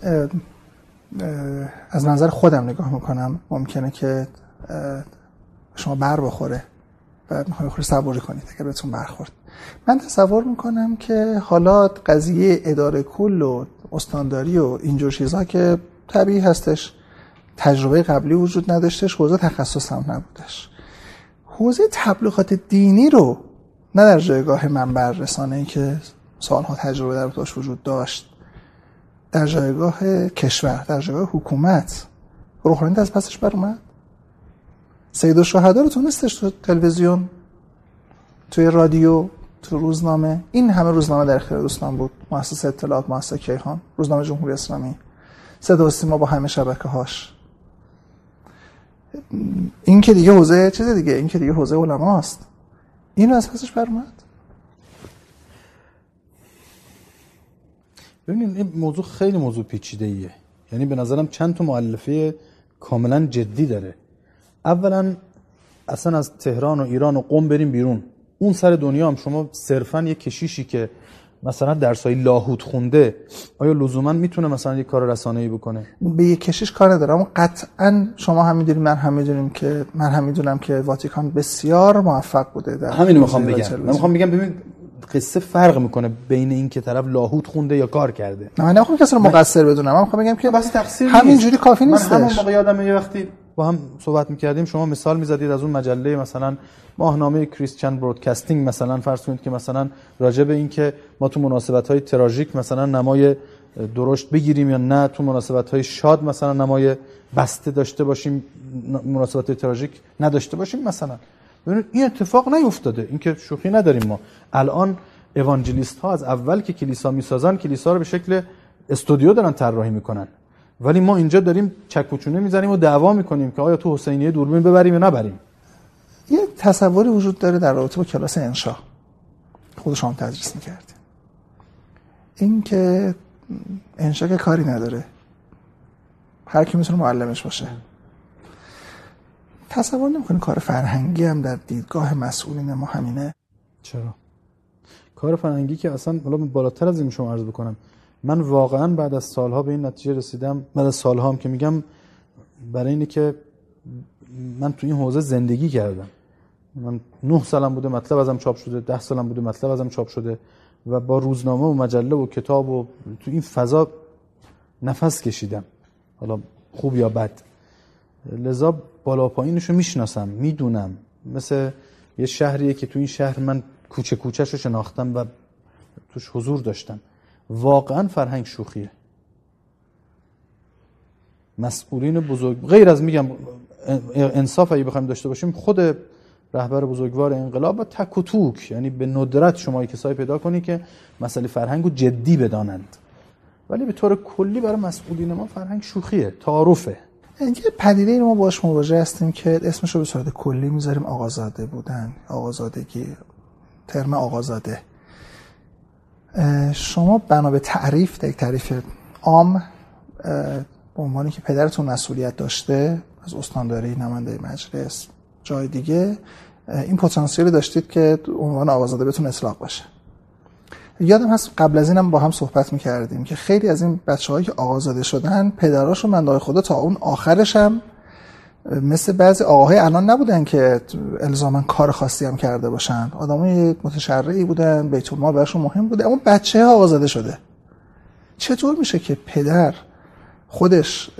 S1: از منظر خودم نگاه می‌کنم. ممکنه که شما بر بخوره و می‌خوای خود صبوری کنید اگر بهتون برخورد. من تصور می‌کنم که حالا قضیه اداره کل و استانداری و اینجور چیزها که طبیعی هستش تجربه قبلی وجود نداشتش حوزه تخصص هم نبودش. حوزه تبلیغات دینی رو نه در جایگاه منبر رسانه ای که سالها تجربه در توش وجود داشت در جایگاه کشور در جایگاه حکومت. روحانی از پسش بر اومد. سید و رو تونستش تو تلویزیون توی رادیو تو روزنامه. این همه روزنامه در اختیار دوستان بود. مؤسسه اطلاعات مؤسسه کیهان روزنامه جمهوری اسلامی. صدا و سیما با همه شبکه هاش این که دیگه حوزه چیز دیگه این که دیگه حوزه علماست. اینو از پسش برمد
S2: ببینید این موضوع خیلی موضوع پیچیده ایه یعنی به نظرم چند تا مؤلفه کاملا جدی داره. اولا اصلا از تهران و ایران و قم بریم بیرون. اون سر دنیا هم شما صرفا یه کشیشی که مثلا درسای لاهوت خونده آیا لزوما می‌تونه مثلا یه کار رسانه‌ای بکنه؟
S1: به یه کشیش کار نداره اما قطعا شما هم می‌دونید من هم می‌دونیم که من هم می‌دونم که واتیکان بسیار موفق بوده در
S2: همین می‌خوام بگم. من می‌خوام بگم ببین قصه فرق می‌کنه بین این که طرف لاهوت خونده یا کار کرده.
S1: نه من نمی‌خوام کسی رو مقصر بدونم من می‌خوام بگم که بس تقصیر همینجوری کافی نیست.
S2: من همون موقع یادم یه وقتی با هم صحبت می‌کردیم. شما مثال می‌زدید از اون مجله مثلا ماهنامه کریستیان برودکاستینگ مثلا فرض کنید که مثلا راجع به این که ما تو مناسبت های تراژیک مثلا نمای درشت بگیریم یا نه تو مناسبت های شاد مثلا نمای بسته داشته باشیم مناسبت های تراژیک نداشته باشیم مثلا. ببینید این اتفاق نیفتاده. این که شوخی نداریم ما. الان اوانجلیست ها از اول که کلیسا می‌سازن کلیسا رو به شکل استودیو دارن طراحی می‌کنن. ولی ما اینجا داریم چکوچونه می‌زنیم و دعوا می‌کنیم که آیا تو حسینیه دوربین ببریم یا نبریم.
S1: یه تصوری وجود داره در رابطه با کلاس انشا. خود شما تدریس می‌کردیم این که انشا که کاری نداره. هر کی می‌تونه معلمش باشه. تصور نمی‌کنی کار فرهنگی هم در دیدگاه مسئولین ما همینه؟
S2: چرا؟ کار فرهنگی که اصلا حالا بالاتر از این شما عرض بکنم. من واقعا بعد از سالها به این نتیجه رسیدم. بعد از سالها هم که میگم برای اینه که من تو این حوزه زندگی کردم. من نه سالم بوده مطلب ازم چاپ شده ده سالم بوده مطلب ازم چاپ شده و با روزنامه و مجله و کتاب و تو این فضا نفس کشیدم. حالا خوب یا بد. لذا بالا پایینش رو می‌شناسم می‌دونم. مثل یه شهریه که تو این شهر من کوچه کوچه شناختم و توش حضور داشتم. واقعا فرهنگ شوخیه. مسئولین بزرگ غیر از میگم انصاف اگه بخوایم داشته باشیم خود رهبر بزرگوار انقلاب و تک و توک یعنی به ندرت شما کسایی پیدا کنی که مسئله فرهنگ رو جدی بدانند. ولی به طور کلی برای مسئولین ما فرهنگ شوخیه تعارفه.
S1: اینکه پدیده ما باش مواجه هستیم که اسمش رو به صورت کلی می‌ذاریم آقازاده بودن. آقازادگی ترم آقازاده. شما بنا به تعریف یک تعریف عام به عنوانی که پدرتون مسئولیت داشته از استانداری نماینده مجلس جای دیگه این پتانسیل داشتید که عنوان آقازاده بتون اطلاق باشه. یادم هست قبل از اینم با هم صحبت می‌کردیم که خیلی از این بچه هایی که آقازاده شدن پدراش و مندای خدا تا اون آخرش هم مثل بعضی آقاهای الان نبودن که الزاما کار خاصی هم کرده باشن. آدمای متشرعی بودن بیت المال براشون مهم بوده اما بچه ها آزاده شده. چطور میشه که پدر خودش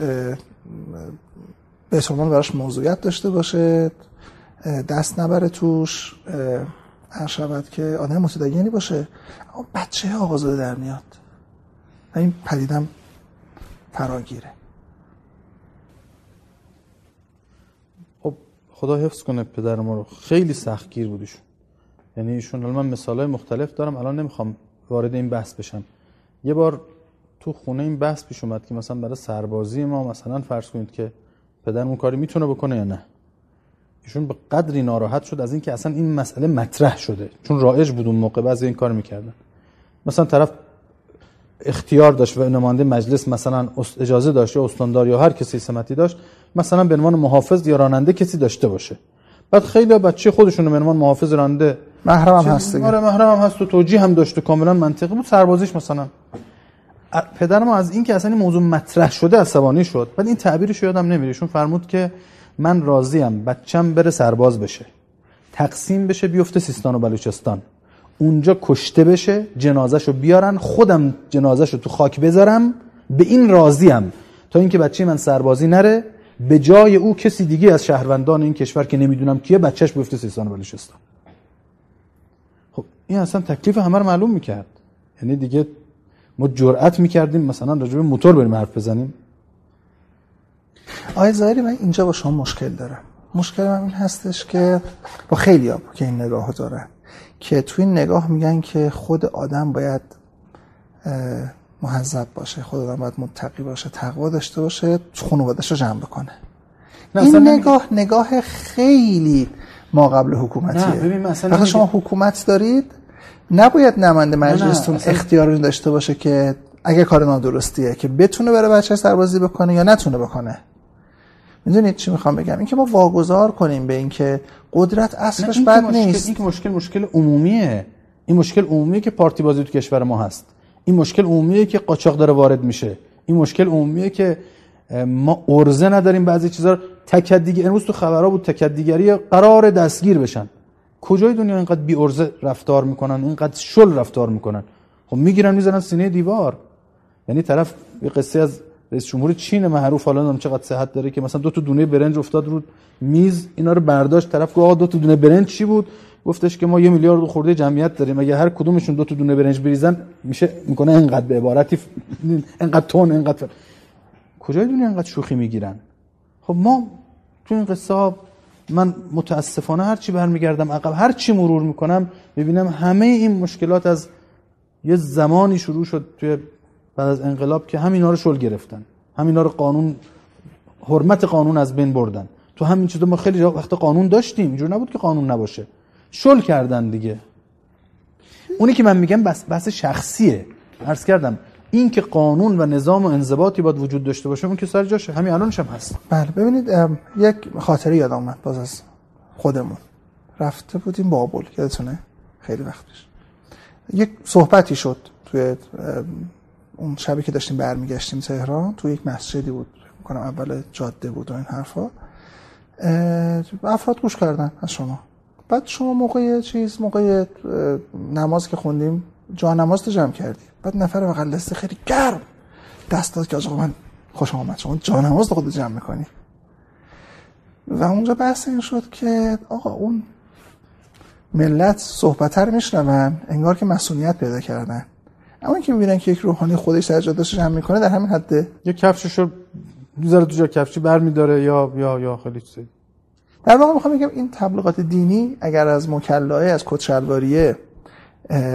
S1: بیت المال براش موضوعیت داشته باشه دست نبره توش هر شود که آدم متدینی باشه اما بچه ها آزاده در میاد. این پدیدم فراگیره.
S2: خدا حفظ کنه پدر ما رو. خیلی سختگیر بودیشون. یعنی ایشون من مثال های مختلف دارم. الان نمی‌خوام وارد این بحث بشم. یه بار تو خونه این بحث پیش اومد که مثلا برای سربازی ما مثلا فرض کنید که پدر اون کاری می‌تونه بکنه یا نه. ایشون به قدری ناراحت شد از اینکه اصلا این مسئله مطرح شده. چون رایج بود اون موقع بعضی این کار می‌کردن. مثلا طرف اختیار داشت و نماینده مجلس مثلا اجازه داشت یا استاندار یا هر کسی سمتی داشت. مثلا به عنوان محافظ یا راننده کسی داشته باشه. بعد خیلی بچه خودشون به عنوان محافظ راننده
S1: محرم هم هست دیگه.
S2: آره محرم هم هست و توجیه هم داشته کاملا منطقی بود. سربازیش مثلا. پدر ما از این که اصلا این موضوع مطرح شده عصبانی شد. بعد این تعبیرش یادم نمیره. چون فرمود که من راضیم بچم بره سرباز بشه. تقسیم بشه بیفته سیستان و بلوچستان. اونجا کشته بشه جنازهشو بیارن خودم جنازهشو تو خاک بذارم به این راضیم. تا اینکه بچه من سربازی نره به جای او کسی دیگه از شهروندان این کشور که نمی‌دونم کیه بچهش بیفته سیستان و بلوچستان خب این اصلا تکلیف همه رو معلوم می‌کرد. یعنی دیگه ما جرأت می‌کردیم مثلا راجع به موتور بریم حرف بزنیم.
S1: آقای ظاهری من اینجا با شما مشکل دارم. مشکل من این هستش که با خیلی ها که این نگاه دارن که توی این نگاه میگن که خود آدم باید محذب باشه خود آدم باید متقی باشه تقوا داشته باشه خانوادش رو جمع بکنه. این نگاه نگاه خیلی ما قبل حکومتیه.
S2: مثلا
S1: شما حکومت دارید نباید نماینده مجلستون اختیار داشته باشه که اگه کار نادرستیه که بتونه بره بچه سربازی بکنه یا نتونه بکنه. می‌دونید چی می‌خوام بگم؟ اینکه ما واگذار کنیم به اینکه قدرت اصلش بد نیست.
S2: این مشکل مشکل عمومیه. این مشکل عمومیه که پارتی بازی تو کشور ما هست. این مشکل عمومیه که قاچاق داره وارد میشه. این مشکل عمومیه که ما ارزه نداریم بعضی چیزا تکدیگری امروز تو خبرها بود تکدیگری قرار دستگیر بشن. کجای دنیا اینقدر بی ارزه رفتار می‌کنن؟ اینقدر شل رفتار می‌کنن؟ خب می‌گیرن می‌زنن سینه دیوار. یعنی طرف یه قصه از رئیس جمهور چین معروف حالا چقدر صحت داره که مثلا دو تا دونه برنج افتاد رو میز اینا رو برداشت. طرف گفت دو تا دونه برنج چی بود؟ گفتش که ما یه میلیارد خورده جمعیت داریم. اگه هر کدومشون دو تا دونه برنج بریزن میشه می‌کنه اینقدر به عبارتی اینقدر تون اینقدر کجای دنیا اینقدر شوخی می‌گیرن؟ خب ما تو این قصه من متاسفانه هر چی برمیگردم عقب هر چی مرور می‌کنم می‌بینم همه این مشکلات از یه زمانی شروع شد توی بعد از انقلاب که همینا رو شل گرفتن. همینا رو قانون حرمت قانون از بین بردن. تو همین چیزا ما خیلی وقت قانون داشتیم. اینجور نبود که قانون نباشه. شل کردن دیگه. اونی که من میگم بس بحث شخصیه. عرض کردم این که قانون و نظام و انضباطی باید وجود داشته باشه اون که سر جاشه همین الانش هم هست.
S1: بله ببینید یک خاطره یاد آمد باز از خودمون. رفته بودیم بابل یادتونه؟ خیلی وقتش یک صحبتی شد توی اون شبی که داشتیم برمیگشتیم تهران تو یک مسجدی بود. کنم اول جاده بود و این حرفا. افراد گوش کردن از شما. بعد شما موقع چیز موقع نماز که خوندیم جا نماز جمع کردی. بعد نفر بغل دست خیلی گرم دست داد که آقا من خوش آمد. شما جا نماز خود جمع می‌کنی. و اونجا بحث این شد که آقا اون ملت صحبت رو میشنون انگار که مسئولیت پیدا کردن. اما اینکه می‌بینن که یک روحانی خودش سجادش هم می‌کنه در همین حده
S2: یه کفشش رو می‌ذاره تو جا کفشی برمیداره یا یا یا خیلی چیزی.
S1: در واقع می‌خوام بگم این تبلیغات دینی اگر از مکلاه از کدشلواریه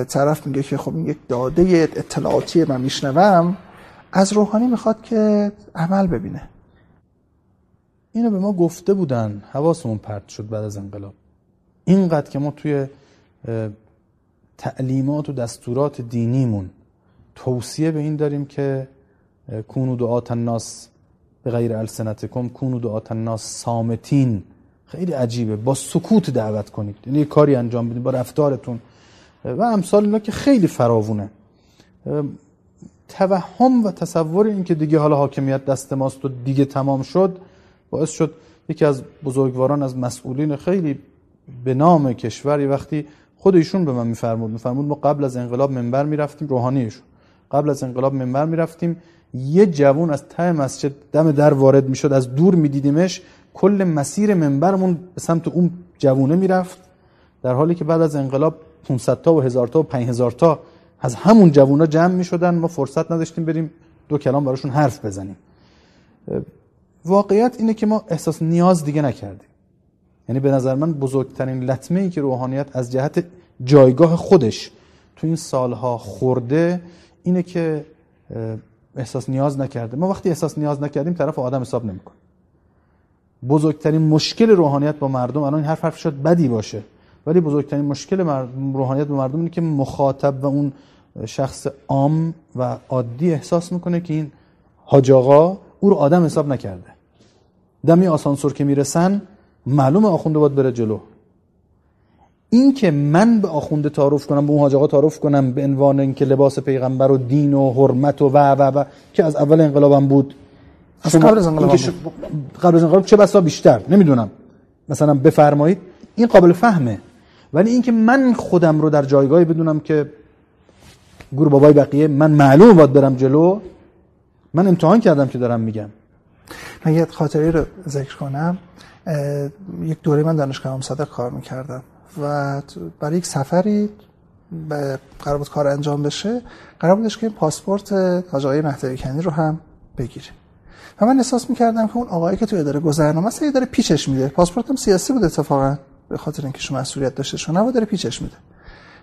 S1: طرف میگه که خب این یک داده اطلاعاتی من میشنوم از روحانی می‌خواد که عمل ببینه.
S2: اینو به ما گفته بودن حواسمون پرت شد بعد از انقلاب. اینقدر که ما توی تعلیمات و دستورات دینیمون توصیه به این داریم که کونو دعات الناس به غیر السنتکم کونو دعات الناس سامتین خیلی عجیبه. با سکوت دعوت کنید. یعنی کاری انجام بدید با رفتارتون. و امثال اینا که خیلی فراوونه. توهم و تصور این که دیگه حالا حاکمیت دست ماست و دیگه تمام شد باعث شد یکی از بزرگواران از مسئولین خیلی به نام کشور یه وقتی خود ایشون به من میفرمود. میفرمود ما قبل از انقلاب منبر می‌رفتیم روحانیشون. قبل از انقلاب منبر می‌رفتیم. یه جوون از ته مسجد دم در وارد می‌شد از دور میدیدیمش کل مسیر منبرمون به سمت اون جوونه می‌رفت در حالی که بعد از انقلاب 500 تا و 1000 تا و 5000 تا از همون جوونا جمع می‌شدن. ما فرصت نداشتیم بریم دو کلام براشون حرف بزنیم. واقعیت اینه که ما احساس نیاز دیگه نکردیم. یعنی به نظر من بزرگترین لطمه ای که روحانیت از جهت جایگاه خودش تو این سالها خورده اینه که احساس نیاز نکرده ما وقتی احساس نیاز نکردیم طرف آدم حساب نمی‌کنه. بزرگترین مشکل روحانیت با مردم الان این حرف حرف شد بدی باشه. ولی بزرگترین مشکل روحانیت با مردم اینه که مخاطب و اون شخص عام و عادی احساس می‌کنه که این حاج آقا او رو آدم حساب نکرده. دمی آسانسور که می‌رسن معلوم آخونده باید بره جلو. این که من به آخونده تعارف کنم به اون حاج آقا تعارف کنم به عنوان اینکه لباس پیغمبر و دین و حرمت و و و, و که از اول انقلابم بود.
S1: از قبل از انقلاب
S2: قبل از انقلاب چه بسا بیشتر؟ نمی‌دونم. مثلا بفرمایید. این قابل فهمه. ولی اینکه من خودم رو در جایگاهی بدونم که گور بابای بقیه من معلوم باید برم جلو. من امتحان کردم که دارم میگم.
S1: من یه خاطری رو ذکر کنم. یک دوره من دانشگاه صادق کار می‌کردم. و برای یک سفری قرار بود کار انجام بشه قرار بودش که پاسپورت حاج آقای مهدوی رو هم بگیره. و من احساس می‌کردم که اون آقایی که تو اداره گذرنامه است داره پیچش میده. پاسپورتم سیاسی بود اتفاقا به خاطر اینکه شما مسئولیت داشته شو نبود داره پیچش میده.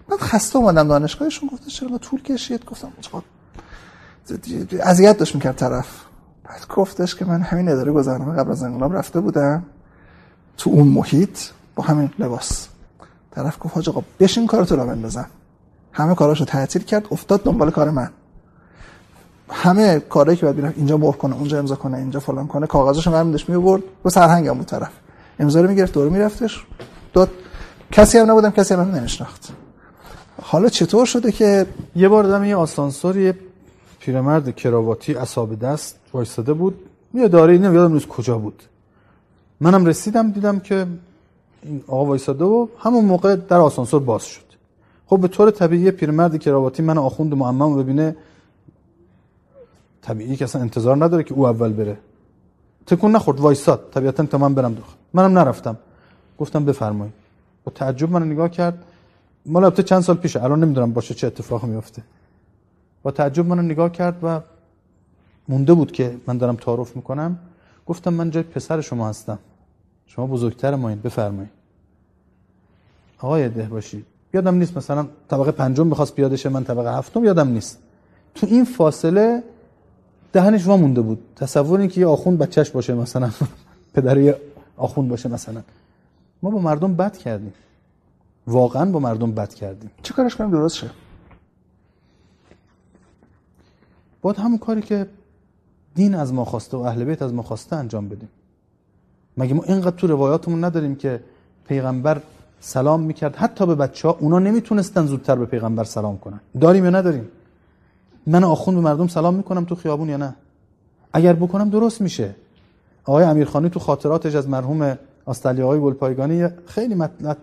S1: بعد خسته اومدم دانشگاهشون گفته چرا طول کشید؟ گفتم اذیت داشت می‌کرد طرف. بعد گفتش که من همین اداره گذرنامه قبل از انقلاب رفته بودم تو اون محیط با همین لباس. طرف گفت حاج آقا بشین کارتو رو بندازم. همه کاراشو تعطیل کرد افتاد دنبال کار من. همه کارهایی که باید می‌رفت اینجا مهر کنه اونجا امضا کنه اینجا فلان کنه کاغذاشو برمی داشت میورد رو سرهنگم بود طرف. امضا رو می‌گرفت دور میرفتش داد. کسی هم نبودم کسی هم نمیشناخت. حالا چطور شده که
S2: یه بار دادم یه آسانسور یه پیرمرد کراواتی اصاب دست وایستاده بود. یه داره نمی‌دونم نیست کجا بود. منم رسیدم دیدم که این آقا وایساده و همون موقع در آسانسور باز شد. خب به طور طبیعی پیرمرد کراواتی من آخوند معمم ببینه طبیعی که اصلا انتظار نداره که او اول بره. تکون نخورد وایساد. طبیعتا تا من برم داخل. منم نرفتم. گفتم بفرمایید. با تعجب من نگاه کرد. مال البته چند سال پیشه. الان نمی‌دونم باشه چه اتفاقی میفته با تعجب من نگاه کرد و مونده بود که من دارم تعارف می‌کنم. گفتم من جای پسر شما هستم. شما بزرگتر ما این بفرمایید. آقای ده باشید یادم نیست مثلا طبقه پنجم می‌خواست پیاده من طبقه هفتم یادم نیست. تو این فاصله دهنش وا مونده بود. تصور این که یه آخوند بچهش باشه مثلا پدر یه آخوند باشه مثلا. ما با مردم بد کردیم. واقعا با مردم بد کردیم.
S1: چه کارش کنیم؟ درست شه.
S2: باید همون کاری که دین از ما خواسته و اهل بیت از ما خواسته انجام بدیم. مگه ما اینقدر تو روایاتمون نداریم که پیغمبر سلام می‌کرد؟ حتی به بچه ها اونا نمی‌تونستن زودتر به پیغمبر سلام کنن. داریم یا نداریم؟ من آخوند به مردم سلام می‌کنم تو خیابون یا نه؟ اگر بکنم درست میشه. آقای امیرخانی تو خاطراتش از مرحوم آستالی آقای گلپایگانی خیلی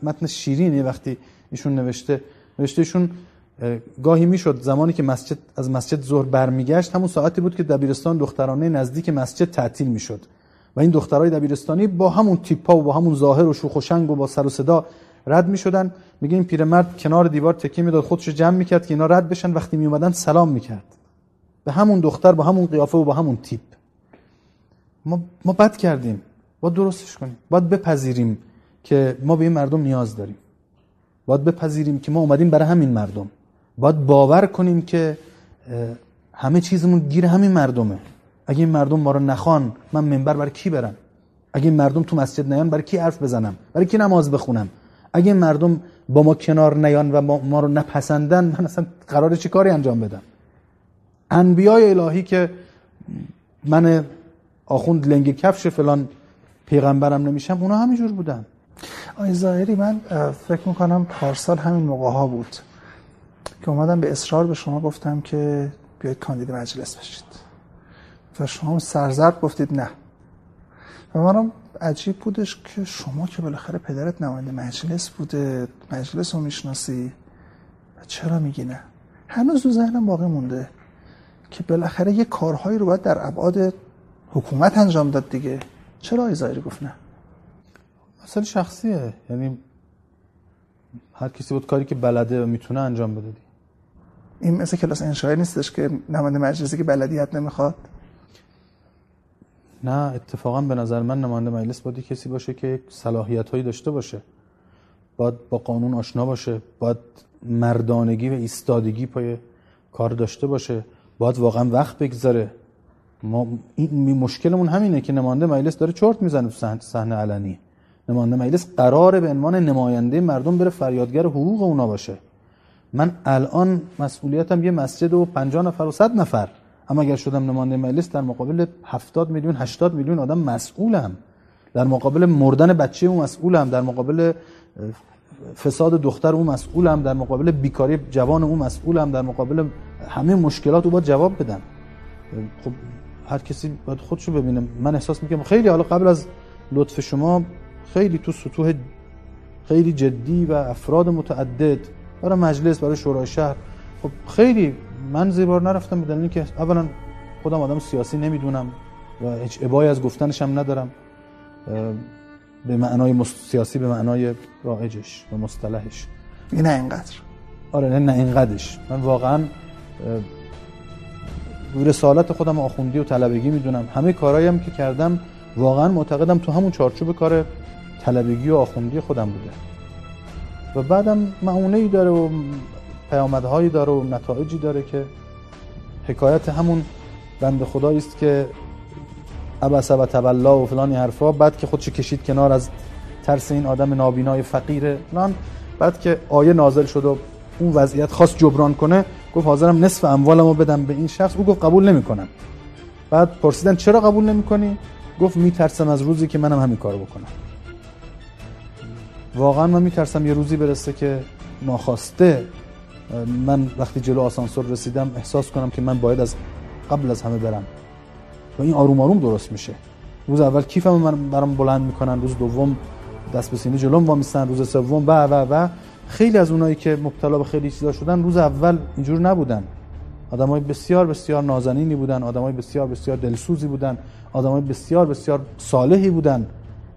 S2: متن شیرینی وقتی ایشون نوشته نوشته ایشون گاهی می‌شد زمانی که مسجد از مسجد ظهر برمیگشت همون ساعتی بود که دبیرستان دخترانه نزدیک مسجد تعطیل می‌شد. و این دخترای دبیرستانی با همون تیپا و با همون ظاهر و شوخ و شنگ و با سر و صدا رد می‌شدن. میگه این پیرمرد کنار دیوار تکیه می‌داد خودش رو جمع می‌کرد که اینا رد بشن. وقتی میومدن سلام می‌کرد. به همون دختر با همون قیافه و با همون تیپ. ما ما بد کردیم. باید درستش کنیم. باید بپذیریم که ما به این مردم نیاز داریم. باید بپذیریم که ما اومدیم برای همین مردم. باید باور کنیم که همه چیزمون گیر همین مردمه. اگه این مردم ما رو نخوان من منبر برای کی برم؟ اگه این مردم تو مسجد نیان برای کی حرف بزنم؟ برای کی نماز بخونم؟ اگه این مردم با ما کنار نیان و ما, ما رو نپسندن من اصلا قرار چی کاری انجام بدم؟ انبیای الهی که من آخوند لنگ کفش فلان پیغمبرم نمیشم اونا همینجور بودن.
S1: آی ظاهری من فکر می‌کنم پارسال همین موقع ها بود که اومدم به اصرار به شما گفتم که بیاید کاندید مجلس بشید. و شما سرزرد گفتید نه. و منم عجیب بودش که شما که بالاخره پدرت نماینده مجلس بوده مجلس رو می‌شناسی و چرا میگی نه؟ هنوز تو ذهنم باقی مونده که بالاخره یه کارهایی رو باید در ابعاد حکومت انجام داد دیگه. چرا آی ظاهری گفت نه؟
S2: مسئله شخصیه. یعنی هر کسی بود کاری که بلده و می‌تونه انجام بده دی.
S1: این مثل کلاس انشایی نیستش که نماینده مجلسی که بلدیت نمی‌خواد؟
S2: نه اتفاقا به نظر من نماینده مجلس باید کسی باشه که صلاحیت هایی داشته باشه. باید با قانون آشنا باشه باید مردانگی و ایستادگی پای کار داشته باشه باید واقعا وقت بگذاره. ما این مشکلمون همینه که نماینده مجلس داره چرت می‌زنه تو صحنه علنی. نماینده مجلس قراره به عنوان نماینده مردم بره فریادگر حقوق اونا باشه. من الان مسئولیتم یه مسجد و 50 نفر و 100 نفر. اما اگر شدم نماینده مجلس در مقابل 70 میلیون 80 میلیون آدم مسئولم. در مقابل مردن بچه اون مسئولم. در مقابل فساد دختر اون مسئولم. در مقابل بیکاری جوان اون مسئولم. در مقابل همه مشکلات رو باید جواب بدم خب هر کسی باید خودشو ببینه. من احساس می‌کنم خیلی حالا قبل از لطف شما خیلی تو سطوح خیلی جدی و افراد متعدد برای مجلس برای شورای شهر خب خیلی من زیبار نرفتم به که اولا خودم آدم سیاسی نمی‌دونم و هیچ ابایی از گفتنش هم ندارم به معنای سیاسی به معنای رایجش و مصطلحش.
S1: نه اینقدر.
S2: آره نه نه اینقدرش. من واقعا رسالت خودم آخوندی و طلبگی می‌دونم. همه کارهایی هم که کردم واقعا معتقدم تو همون چارچوب کار طلبگی و آخوندی خودم بوده. و بعدم معونه ای داره و پیامدهایی داره و نتایجی داره که حکایت همون بند خدایی است که ابس و تولا و فلانی حرفا بعد که خودش کشید کنار از ترس این آدم نابینای فقیر فلان بعد که آیه نازل شد و اون وضعیت خاص جبران کنه گفت حاضرم نصف اموالمو بدم به این شخص. او گفت قبول نمی‌کنم. بعد پرسیدن چرا قبول نمی‌کنی؟ گفت میترسم از روزی که منم همین کارو بکنم. واقعا من میترسم یه روزی برسه که ناخواسته من وقتی جلو آسانسور رسیدم احساس کنم که من باید از قبل از همه برم. و این آروم آروم درست میشه. روز اول کیفم من برام بلند می‌کنن روز دوم دست به سینه جلوم وامیستن روز سوم و و و خیلی از اونایی که مبتلا به خیلی چیزا شدن روز اول اینجور نبودن. آدمای بسیار بسیار نازنینی بودن آدمای بسیار بسیار دلسوزی بودن آدمای بسیار بسیار صالحی بودن.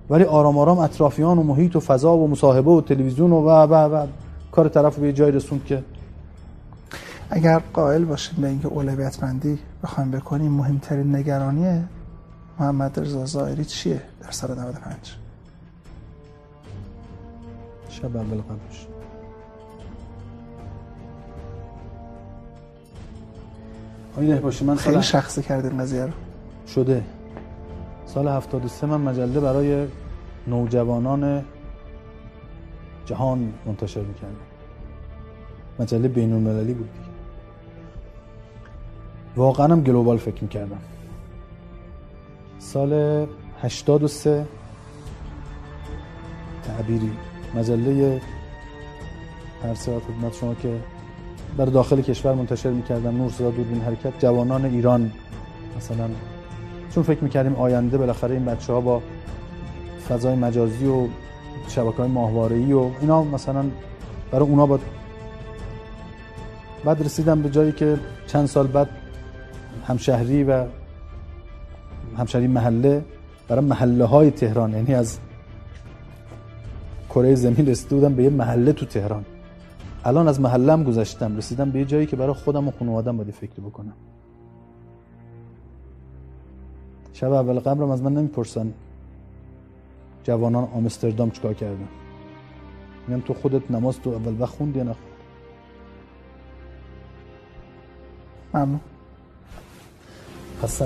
S2: ولی آرام آرام اطرافیان و محیط و فضا و مصاحبه و تلویزیون و و و, کار طرف به جای رسوند که
S1: اگر قائل باشید به اینکه اولویت بندی بخوایم بکنیم مهمترین نگرانی محمد رضا زائری چیه در سال 95
S2: شب اول قبلش. آینه باشه من
S1: خیلی شخصی کردیم قضیه رو.
S2: شده. سال 73 من مجله برای نوجوانان جهان منتشر می‌کردم. مجله بین المللی بود. واقعا هم گلوبال فکر می‌کردم. سال 83 تعبیری مجله هر ساعت خدمت شما که در داخل کشور منتشر می‌کردم نور صدا دوربین حرکت جوانان ایران مثلا. چون فکر می‌کردیم آینده بالاخره این بچه ها با فضای مجازی و شبکه های ماهواره و اینا مثلا برای اونا با بعد رسیدم به جایی که چند سال بعد همشهری و همشهری محله برای محله های تهران. یعنی از کره زمین رسیده بودم به یه محله تو تهران. الان از محله هم گذشتم. رسیدم به یه جایی که برای خودم و خانوادم باید فکر بکنم. شب اول قبرم از من نمی‌پرسن جوانان آمستردام چیکار کردن. میگم تو خودت نماز تو اول وقت خوندی یا نخوند؟
S1: ممنون.
S2: خسته